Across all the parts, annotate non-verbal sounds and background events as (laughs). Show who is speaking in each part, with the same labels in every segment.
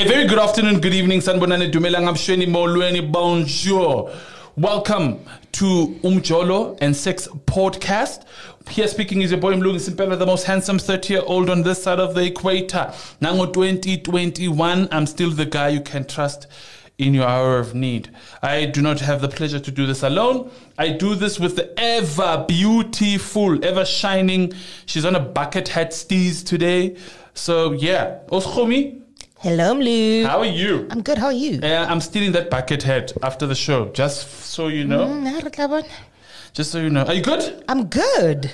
Speaker 1: A very good afternoon, good evening, Sanbonani Dumelang Abshweni Molweni, bonjour. Welcome to Umjolo and Sex Podcast. Here speaking is your boy Mlungi Simpela, the most handsome 30 year old on this side of the equator. Nango 2021, I'm still the guy you can trust in your hour of need. I do not have the pleasure to do this alone. I do this with the ever beautiful, ever shining. She's on a bucket hat steez today. So yeah, Oshomi,
Speaker 2: Hello, Mlu.
Speaker 1: how are you?
Speaker 2: I'm good. How are you?
Speaker 1: Uh, I'm stealing that bucket hat after the show, just so you know.
Speaker 2: Mm.
Speaker 1: Just so you know. Are you good?
Speaker 2: I'm good.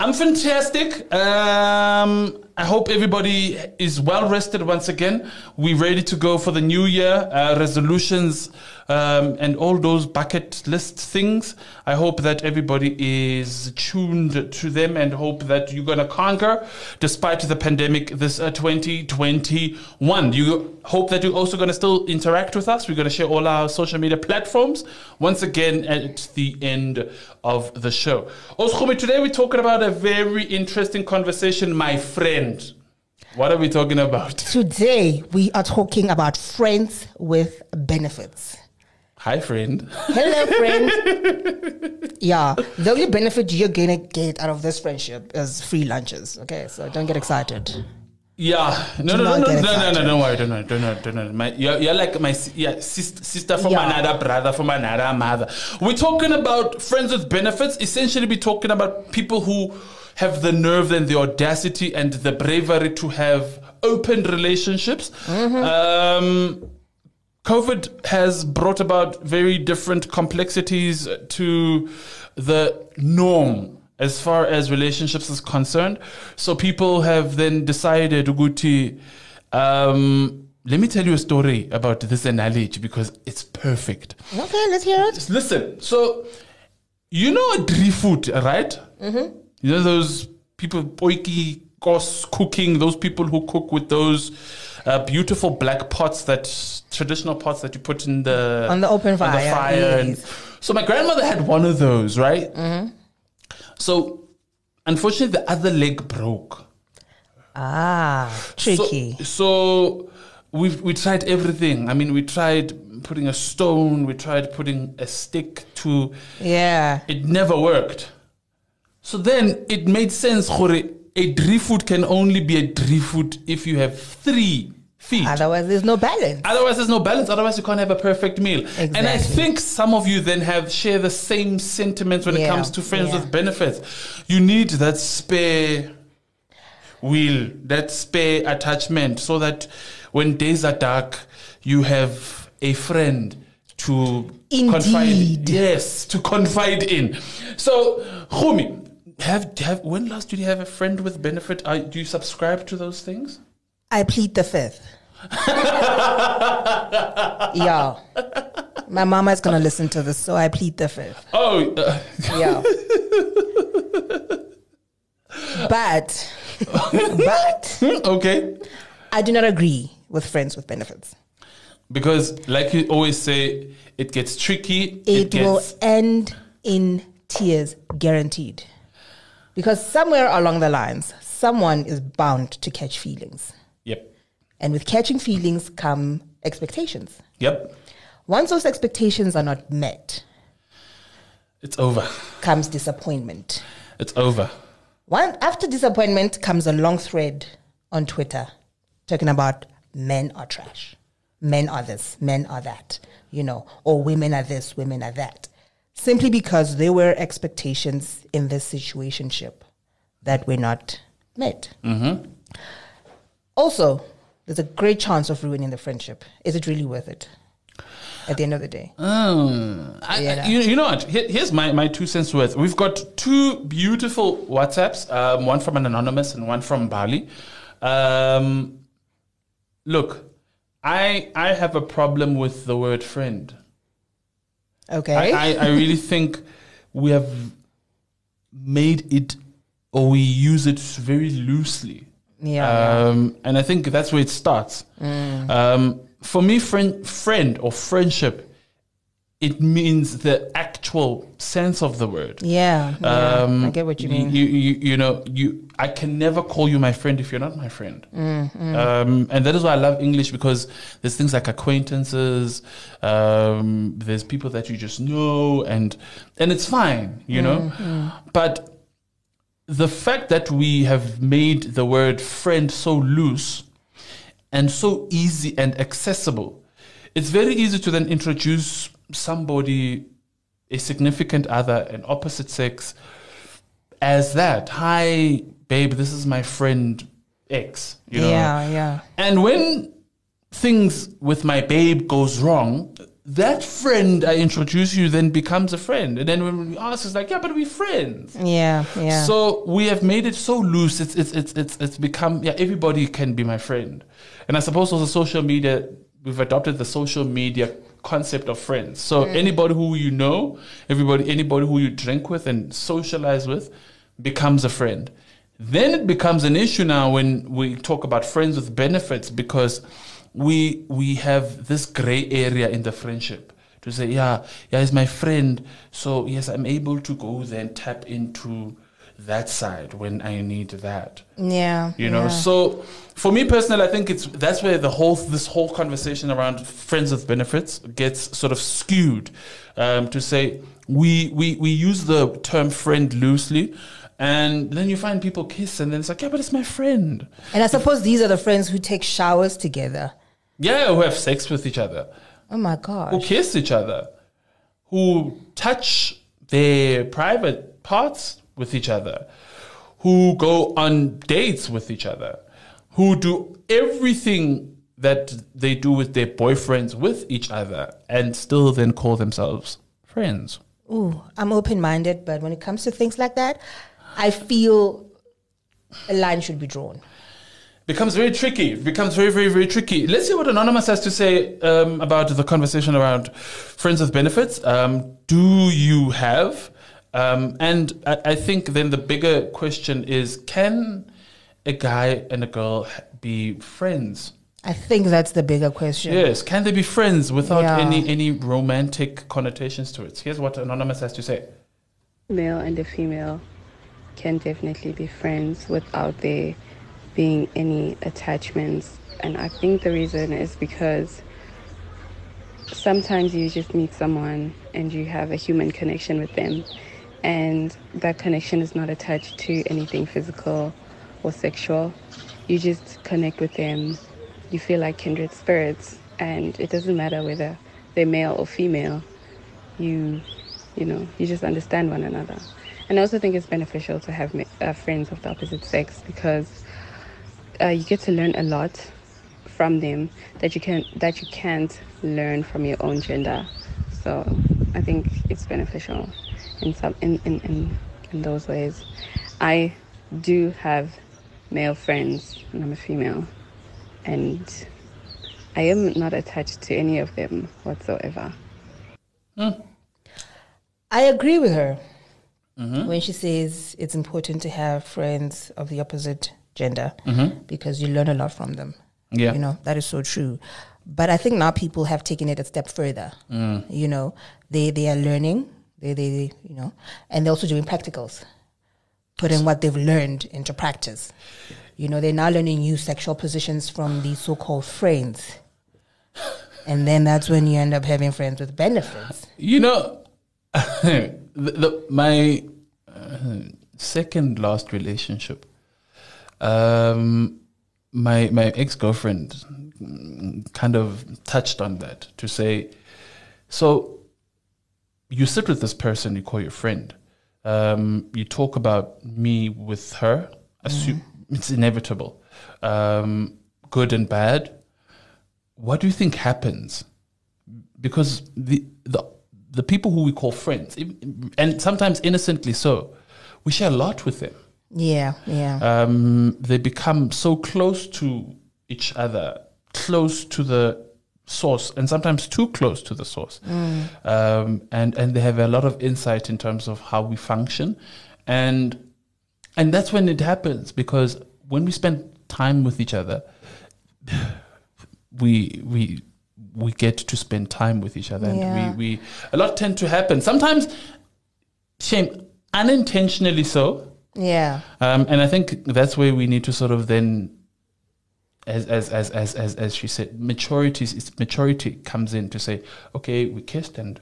Speaker 1: I'm fantastic. Um, I hope everybody is well rested once again. We're ready to go for the new year, uh, resolutions, um, and all those bucket list things. I hope that everybody is tuned to them and hope that you're going to conquer despite the pandemic this uh, 2021. You hope that you're also going to still interact with us. We're going to share all our social media platforms once again at the end of the show. Oskumi, today we're talking about a very interesting conversation, my friend. What are we talking about? (laughs)
Speaker 2: Today we are talking about friends with benefits.
Speaker 1: Hi, friend.
Speaker 2: Hello, (laughs) friend. yeah, the only benefit you're gonna get out of this friendship is free lunches. Okay, so don't get excited.
Speaker 1: Yeah, no, no, no, no, no, no, no, don't worry, don't worry, don't worry, don't worry. My, you're, you're like my yeah, sister, sister from
Speaker 2: Yeah.
Speaker 1: another brother, from another mother. We're talking about friends with benefits. Essentially, we're talking about people who have the nerve and the audacity and the bravery to have open relationships. Um, COVID has brought about very different complexities to the norm as far as relationships is concerned. So people have then decided, Uguti, um, let me tell you a story about this analogy because it's perfect.
Speaker 2: Okay, let's hear it.
Speaker 1: Listen. So, you know a food, right? Mm-hmm. You know those people, poiki, kos, cooking, those people who cook with those uh, beautiful black pots that traditional pots that you put in the
Speaker 2: On the open
Speaker 1: on the
Speaker 2: fire,
Speaker 1: fire. So my grandmother had one of those, right? So, unfortunately, the other leg broke.
Speaker 2: Ah, tricky.
Speaker 1: So, so we we tried everything. I mean, we tried putting a stone, we tried putting a stick to.
Speaker 2: yeah.
Speaker 1: It never worked. So then it made sense. Gore, a tripod can only be a tripod if you have three feet.
Speaker 2: Otherwise, there's no balance.
Speaker 1: Otherwise, there's no balance. Otherwise, you can't have a perfect meal. And I think some of you then have share the same sentiments when it comes to friends
Speaker 2: yeah.
Speaker 1: with benefits. You need that spare wheel, that spare attachment, so that when days are dark, you have a friend to confide.
Speaker 2: Indeed.
Speaker 1: Yes, to confide in. So, Khumi, have have when last did you have a friend with benefit? Are, do you subscribe to those things?
Speaker 2: I plead the fifth. (laughs) yeah. My mama is gonna listen to this, so I plead the fifth.
Speaker 1: Oh, uh,
Speaker 2: Yeah. but, (laughs) but
Speaker 1: okay.
Speaker 2: I do not agree with friends with benefits.
Speaker 1: Because, like you always say, it gets tricky.
Speaker 2: It,
Speaker 1: gets,
Speaker 2: will end in tears, guaranteed. Because somewhere along the lines, someone is bound to catch feelings. And with catching feelings come expectations.
Speaker 1: Yep.
Speaker 2: Once those expectations are not met,
Speaker 1: It's over.
Speaker 2: comes disappointment.
Speaker 1: It's over.
Speaker 2: One after disappointment comes a long thread on Twitter talking about men are trash, men are this, men are that, you know, or women are this, women are that, simply because there were expectations in this situationship that were not met. Mm-hmm. Also, there's a great chance of ruining the friendship. Is it really worth it? At the end of the day,
Speaker 1: Um, I,
Speaker 2: Yeah.
Speaker 1: You, you know what? Here, here's my, my two cents worth. We've got two beautiful WhatsApps, um, one from an anonymous and one from Bali. Um, look, I I have a problem with the word friend.
Speaker 2: okay.
Speaker 1: I, I, I really (laughs) think we have made it or we use it very loosely.
Speaker 2: Yeah.
Speaker 1: Um, and I think that's where it starts. Um, for me, friend, friend or friendship it means the actual sense of the word.
Speaker 2: Yeah, yeah, I get what you mean.
Speaker 1: You, you, you know, you. I can never call you my friend if you're not my friend.
Speaker 2: Mm,
Speaker 1: Um, and that is why I love English because there's things like acquaintances. Um, there's people that you just know, and and it's fine, you know.
Speaker 2: Mm,
Speaker 1: But the fact that we have made the word friend so loose and so easy and accessible, it's very easy to then introduce somebody, a significant other, an opposite sex, as that. Hi, babe, this is my friend X. You know?
Speaker 2: yeah, yeah.
Speaker 1: And when things with my babe goes wrong, that friend I introduce you then becomes a friend. And then when we ask, it's like, yeah, but we're friends.
Speaker 2: Yeah, yeah.
Speaker 1: So we have made it so loose. It's it's it's it's it's become yeah. Everybody can be my friend, and I suppose also social media. We've adopted the social media concept of friends. So mm. anybody who you know, everybody, anybody who you drink with and socialize with, becomes a friend. Then it becomes an issue now when we talk about friends with benefits because we we have this gray area in the friendship to say, yeah, yeah, he's my friend. So yes, I'm able to go then tap into that side when I need that.
Speaker 2: yeah.
Speaker 1: You know,
Speaker 2: yeah.
Speaker 1: so for me personally, I think it's that's where the whole this whole conversation around friends with benefits gets sort of skewed um, to say we we we use the term friend loosely, and then you find people kiss, and then it's like, yeah, but it's my friend.
Speaker 2: And I suppose these are the friends who take showers together.
Speaker 1: Yeah, who have sex with each other,
Speaker 2: Oh my god.
Speaker 1: who
Speaker 2: gosh.
Speaker 1: kiss each other, who touch their private parts with each other, who go on dates with each other, who do everything that they do with their boyfriends with each other and still then call themselves friends.
Speaker 2: Ooh, I'm open minded, but when it comes to things like that, I feel a line should be drawn.
Speaker 1: Becomes very tricky. It becomes very, very, very tricky. Let's see what Anonymous has to say um, about the conversation around friends with benefits. Um, do you have? Um, and I, I think then the bigger question is can a guy and a girl be friends?
Speaker 2: I think that's the bigger question.
Speaker 1: Yes, can they be friends without
Speaker 2: Yeah.
Speaker 1: any, any romantic connotations to it? Here's what Anonymous has to say.
Speaker 3: male and a female can definitely be friends without there being any attachments. And I think the reason is because sometimes you just meet someone and you have a human connection with them, and that connection is not attached to anything physical or sexual. You just connect with them, you feel like kindred spirits, and it doesn't matter whether they're male or female. You you know you just understand one another. And i also think it's beneficial to have uh, friends of the opposite sex because uh, you get to learn a lot from them that you can that you can't learn from your own gender. So i think it's beneficial in some in in, in, in those ways. I do have male friends and i'm a female and i am not attached to any of them whatsoever.
Speaker 2: I agree with her
Speaker 1: Mm-hmm.
Speaker 2: when she says it's important to have friends of the opposite gender
Speaker 1: Mm-hmm.
Speaker 2: because you learn a lot from them.
Speaker 1: Yeah.
Speaker 2: You know, that is so true. But I think now people have taken it a step further.
Speaker 1: Mm.
Speaker 2: You know, they they are learning, they, they they you know, and they're also doing practicals, putting what they've learned into practice. You know, they're now learning new sexual positions from these so-called friends. And then that's when you end up having friends with benefits.
Speaker 1: You know, (laughs) the, the, my uh, second last relationship, um, my my ex girlfriend kind of touched on that to say, so you sit with this person you call your friend, um, you talk about me with her, assume it's inevitable, um, good and bad. What do you think happens? because the the the people who we call friends, and sometimes innocently so, we share a lot with them.
Speaker 2: Yeah, yeah.
Speaker 1: Um, they become so close to each other, close to the source, and sometimes too close to the source. Um, and and they have a lot of insight in terms of how we function, and and that's when it happens because when we spend time with each other, we we we get to spend time with each other,
Speaker 2: Yeah.
Speaker 1: and we, we a lot tend to happen. Sometimes, shame unintentionally so.
Speaker 2: Yeah.
Speaker 1: Um, and I think that's where we need to sort of then, as as as as as, as she said, maturity is maturity comes in to say, okay, we kissed and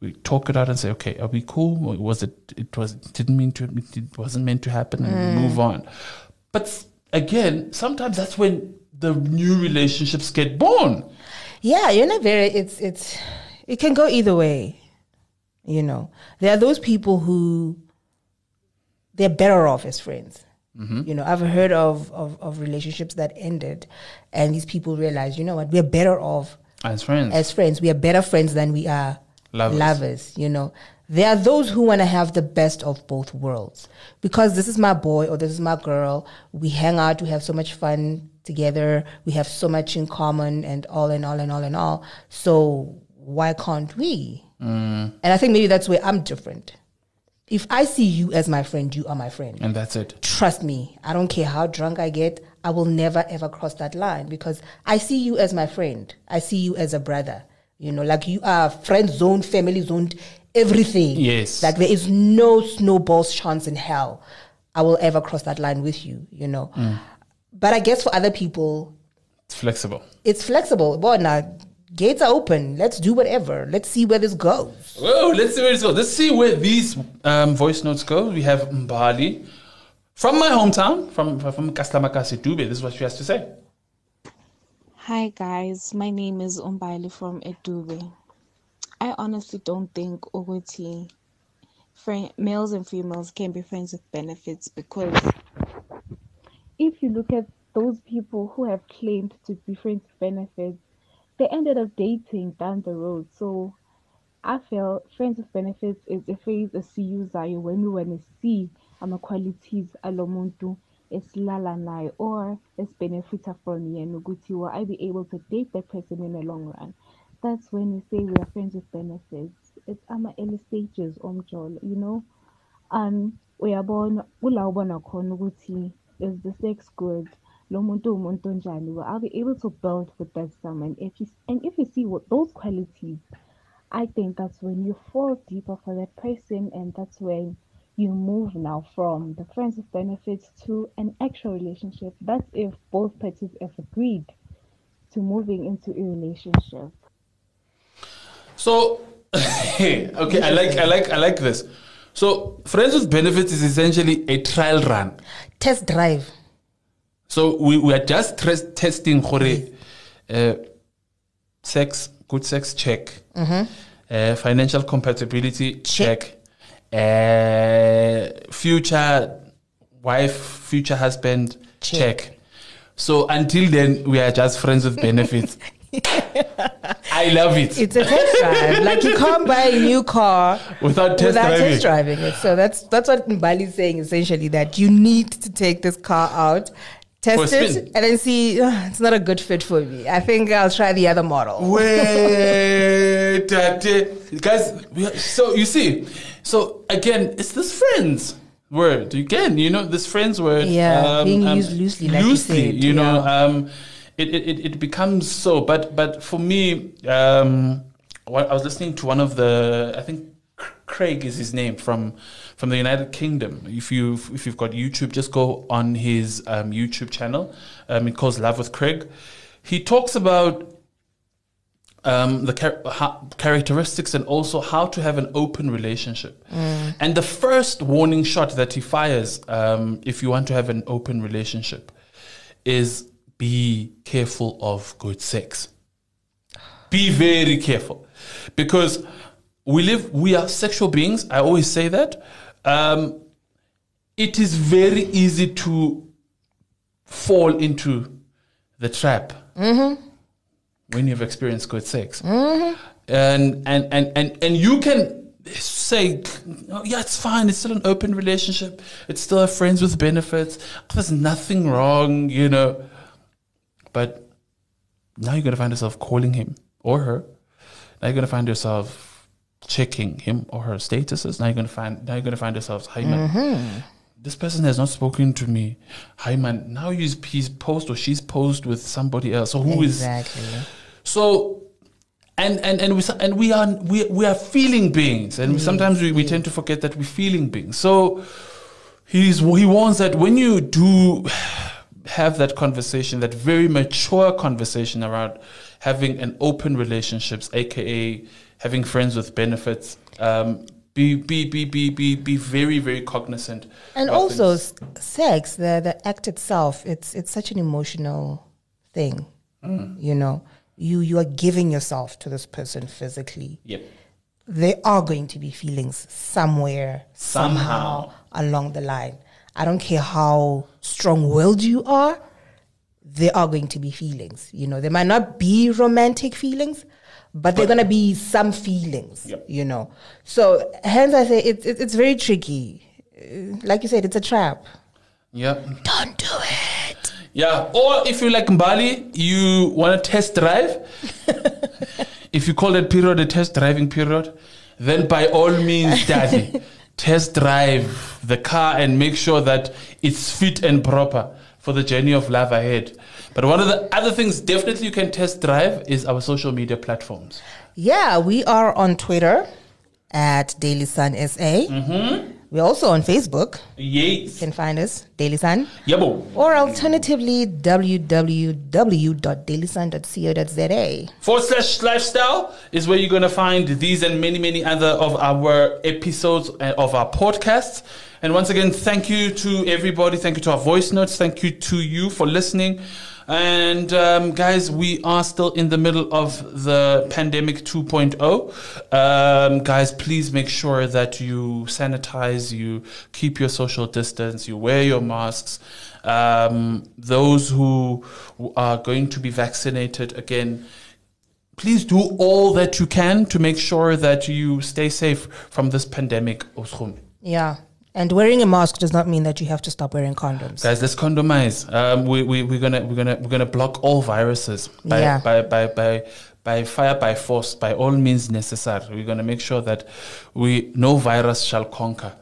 Speaker 1: we talk it out and say, okay, are we cool? Or was it? It was it didn't mean to. It wasn't meant to happen, and move on. But again, sometimes that's when the new relationships get born.
Speaker 2: Yeah, you're not very. It's it's. It can go either way. You know, there are those people who they're better off as friends. You know, I've heard of, of of relationships that ended, and these people realize, you know what, we're better off
Speaker 1: As friends,
Speaker 2: as friends. We are better friends than we are
Speaker 1: Lovers.
Speaker 2: lovers. You know, there are those who want to have the best of both worlds because this is my boy or this is my girl. We hang out, we have so much fun together, we have so much in common, and all and all and all and all. So why can't we?
Speaker 1: Mm.
Speaker 2: And I think maybe that's where I'm different. If I see you as my friend, you are my friend
Speaker 1: and that's it.
Speaker 2: trust me, I don't care how drunk I get, I will never ever cross that line because I see you as my friend. I see you as a brother. You know, like you are friend zone, family zone, everything.
Speaker 1: Yes.
Speaker 2: Like there is no snowball's chance in hell I will ever cross that line with you, you know. Mm. But I guess for other people,
Speaker 1: It's flexible.
Speaker 2: it's flexible. Well, now gates are open. Let's do whatever. Let's see where this goes.
Speaker 1: Whoa, let's see where it goes. Let's see where these um, voice notes go. We have Mbali from my hometown, from from Kaslamakasi Dube. This is what she has to say.
Speaker 4: Hi guys, my name is Umbaili from Edube. I honestly don't think Uguti friend, males and females can be friends with benefits because if you look at those people who have claimed to be friends with benefits, they ended up dating down the road. So I feel friends with benefits is a phrase esiyuzayo when we to see ama-qualities alo muntu esilala naye or esibenefita from yena ukuthi will I be able to date that person in the long run. That's when we say we are friends with benefits. It's ama early stages omjolo, you know. Um uyabona kula ubona khona ukuthi is the sex good lo muntu umuntu onjani well I'll be able to build with that um, someone if you and if you see what those qualities I think that's when you fall deeper for that person, and that's when you move now from the friends with benefits to an actual relationship. That's if both parties have agreed to moving into a relationship.
Speaker 1: So, (laughs) okay, I like I like I like this. So, friends with benefits is essentially a trial run.
Speaker 2: Test drive.
Speaker 1: So we, we are just tres- testing for uh, sex, good sex check, uh, financial compatibility check, uh, future wife, future husband check. So until then, we are just friends with benefits. (laughs) I love it.
Speaker 2: It's a test drive. like you can't buy a new car
Speaker 1: Without test
Speaker 2: without
Speaker 1: driving.
Speaker 2: test driving it. So that's that's what Mbali is saying essentially that you need to take this car out, test it,
Speaker 1: spin.
Speaker 2: and then see "Ugh, it's not a good fit for me. I think I'll try the other model.
Speaker 1: Wait, guys. So you see, so again, it's this friends word again. You know, this friends word. um,
Speaker 2: Yeah, being used loosely, like you
Speaker 1: loosely.
Speaker 2: said,
Speaker 1: you know,
Speaker 2: yeah.
Speaker 1: um, it, it it becomes so. But but for me, um, what, I was listening to one of the I think Craig is his name from from the United Kingdom. If you if you've got YouTube, just go on his um, YouTube channel. Um, it calls Love with Craig. He talks about um, the char- how, characteristics and also how to have an open relationship. And the first warning shot that he fires, um, if you want to have an open relationship, is be careful of good sex. Be very careful, because we live. We are sexual beings. I always say that. Um, it is very easy to fall into the trap when you've experienced good sex. And, and, and, and, and you can say, oh, yeah, it's fine. It's still an open relationship. It's still a friends with benefits. There's nothing wrong, you know. But now you're going to find yourself calling him or her. Now you're going to find yourself checking him or her statuses. Now you're going to find, now you're going to find yourself, hi man, mm-hmm. this person has not spoken to me. Hi man, now he's, he's posed or she's posed with somebody else. So who is
Speaker 2: exactly.
Speaker 1: so and and and we and we are we, we are feeling beings, and sometimes we, we tend to forget that we're feeling beings. So he's he warns that when you do have that conversation, that very mature conversation around having an open relationships, aka having friends with benefits. Um, be, be, be, be, be, be very, very cognizant.
Speaker 2: And also,
Speaker 1: things.
Speaker 2: sex, the, the act itself, it's, it's such an emotional thing.
Speaker 1: Mm.
Speaker 2: You know, you, you are giving yourself to this person physically.
Speaker 1: Yep.
Speaker 2: There are going to be feelings somewhere,
Speaker 1: Somehow.
Speaker 2: somehow along the line. I don't care how strong willed you are, there are going to be feelings. You know, there might not be romantic feelings, but they're going to be some feelings,
Speaker 1: Yep.
Speaker 2: you know. So, hence, I say it's, it's, it's very tricky. Uh, Like you said, it's a trap.
Speaker 1: Yeah.
Speaker 2: Don't do it.
Speaker 1: Yeah. Or if you like Mbali, you want to test drive. (laughs) if you call that period a test driving period, then by all means, daddy, (laughs) test drive the car and make sure that it's fit and proper for the journey of love ahead. But one of the other things definitely you can test drive is our social media platforms.
Speaker 2: Yeah, we are on Twitter at Daily Sun SA. Mm-hmm. We're also on Facebook.
Speaker 1: Yes.
Speaker 2: You can find us, Daily Sun.
Speaker 1: Yabo.
Speaker 2: Or alternatively, www.dailysun.co.za.
Speaker 1: Forward slash lifestyle is where you're going to find these and many, many other of our episodes uh, of our podcasts. And once again, thank you to everybody. Thank you to our voice notes. Thank you to you for listening. And um, guys, we are still in the middle of the pandemic 2.0. Um, guys, please make sure that you sanitize, you keep your social distance, you wear your masks. Um, those who are going to be vaccinated, again, please do all that you can to make sure that you stay safe from this pandemic.
Speaker 2: Yeah. And wearing a mask does not mean that you have to stop wearing condoms.
Speaker 1: Guys, let's condomize. Um, we, we, we're gonna we're gonna we're gonna block all viruses by,
Speaker 2: Yeah.
Speaker 1: by, by, by, by fire by force by all means necessary. We're gonna make sure that we no virus shall conquer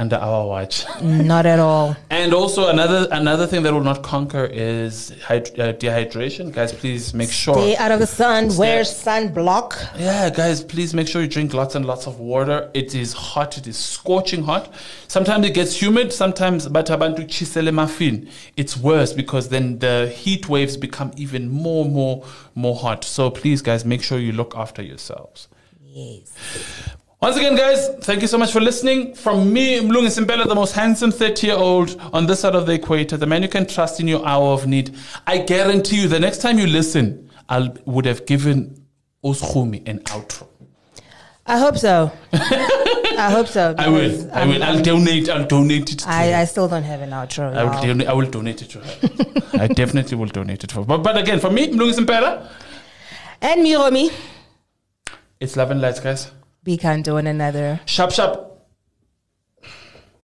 Speaker 1: under our watch. (laughs)
Speaker 2: not at all.
Speaker 1: And also another another thing that will not conquer is hyd- uh, dehydration. Guys, please make sure.
Speaker 2: Stay out of the sun, wear sunblock.
Speaker 1: Yeah, guys, please make sure you drink lots and lots of water. It is hot. It is scorching hot. Sometimes it gets humid. Sometimes, but abantu chisele mafin. It's worse because then the heat waves become even more, more, more hot. So please, guys, make sure you look after yourselves.
Speaker 2: Yes.
Speaker 1: Once again, guys, thank you so much for listening. From me, Mlungi Simbela, the most handsome 30 year old on this side of the equator, the man you can trust in your hour of need. I guarantee you, the next time you listen, I would have given Oshumi an outro.
Speaker 2: I hope so. I hope so. (laughs)
Speaker 1: I will. I will. I'll donate. I'll donate it to
Speaker 2: I. I still don't have an outro.
Speaker 1: I will, I will donate it to her. (laughs) I definitely will donate it for her. But, but again, for me, Mlungi Simbela,
Speaker 2: And me, Romy.
Speaker 1: it's love and lights, guys.
Speaker 2: Be kind to one another.
Speaker 1: Sharp, sharp.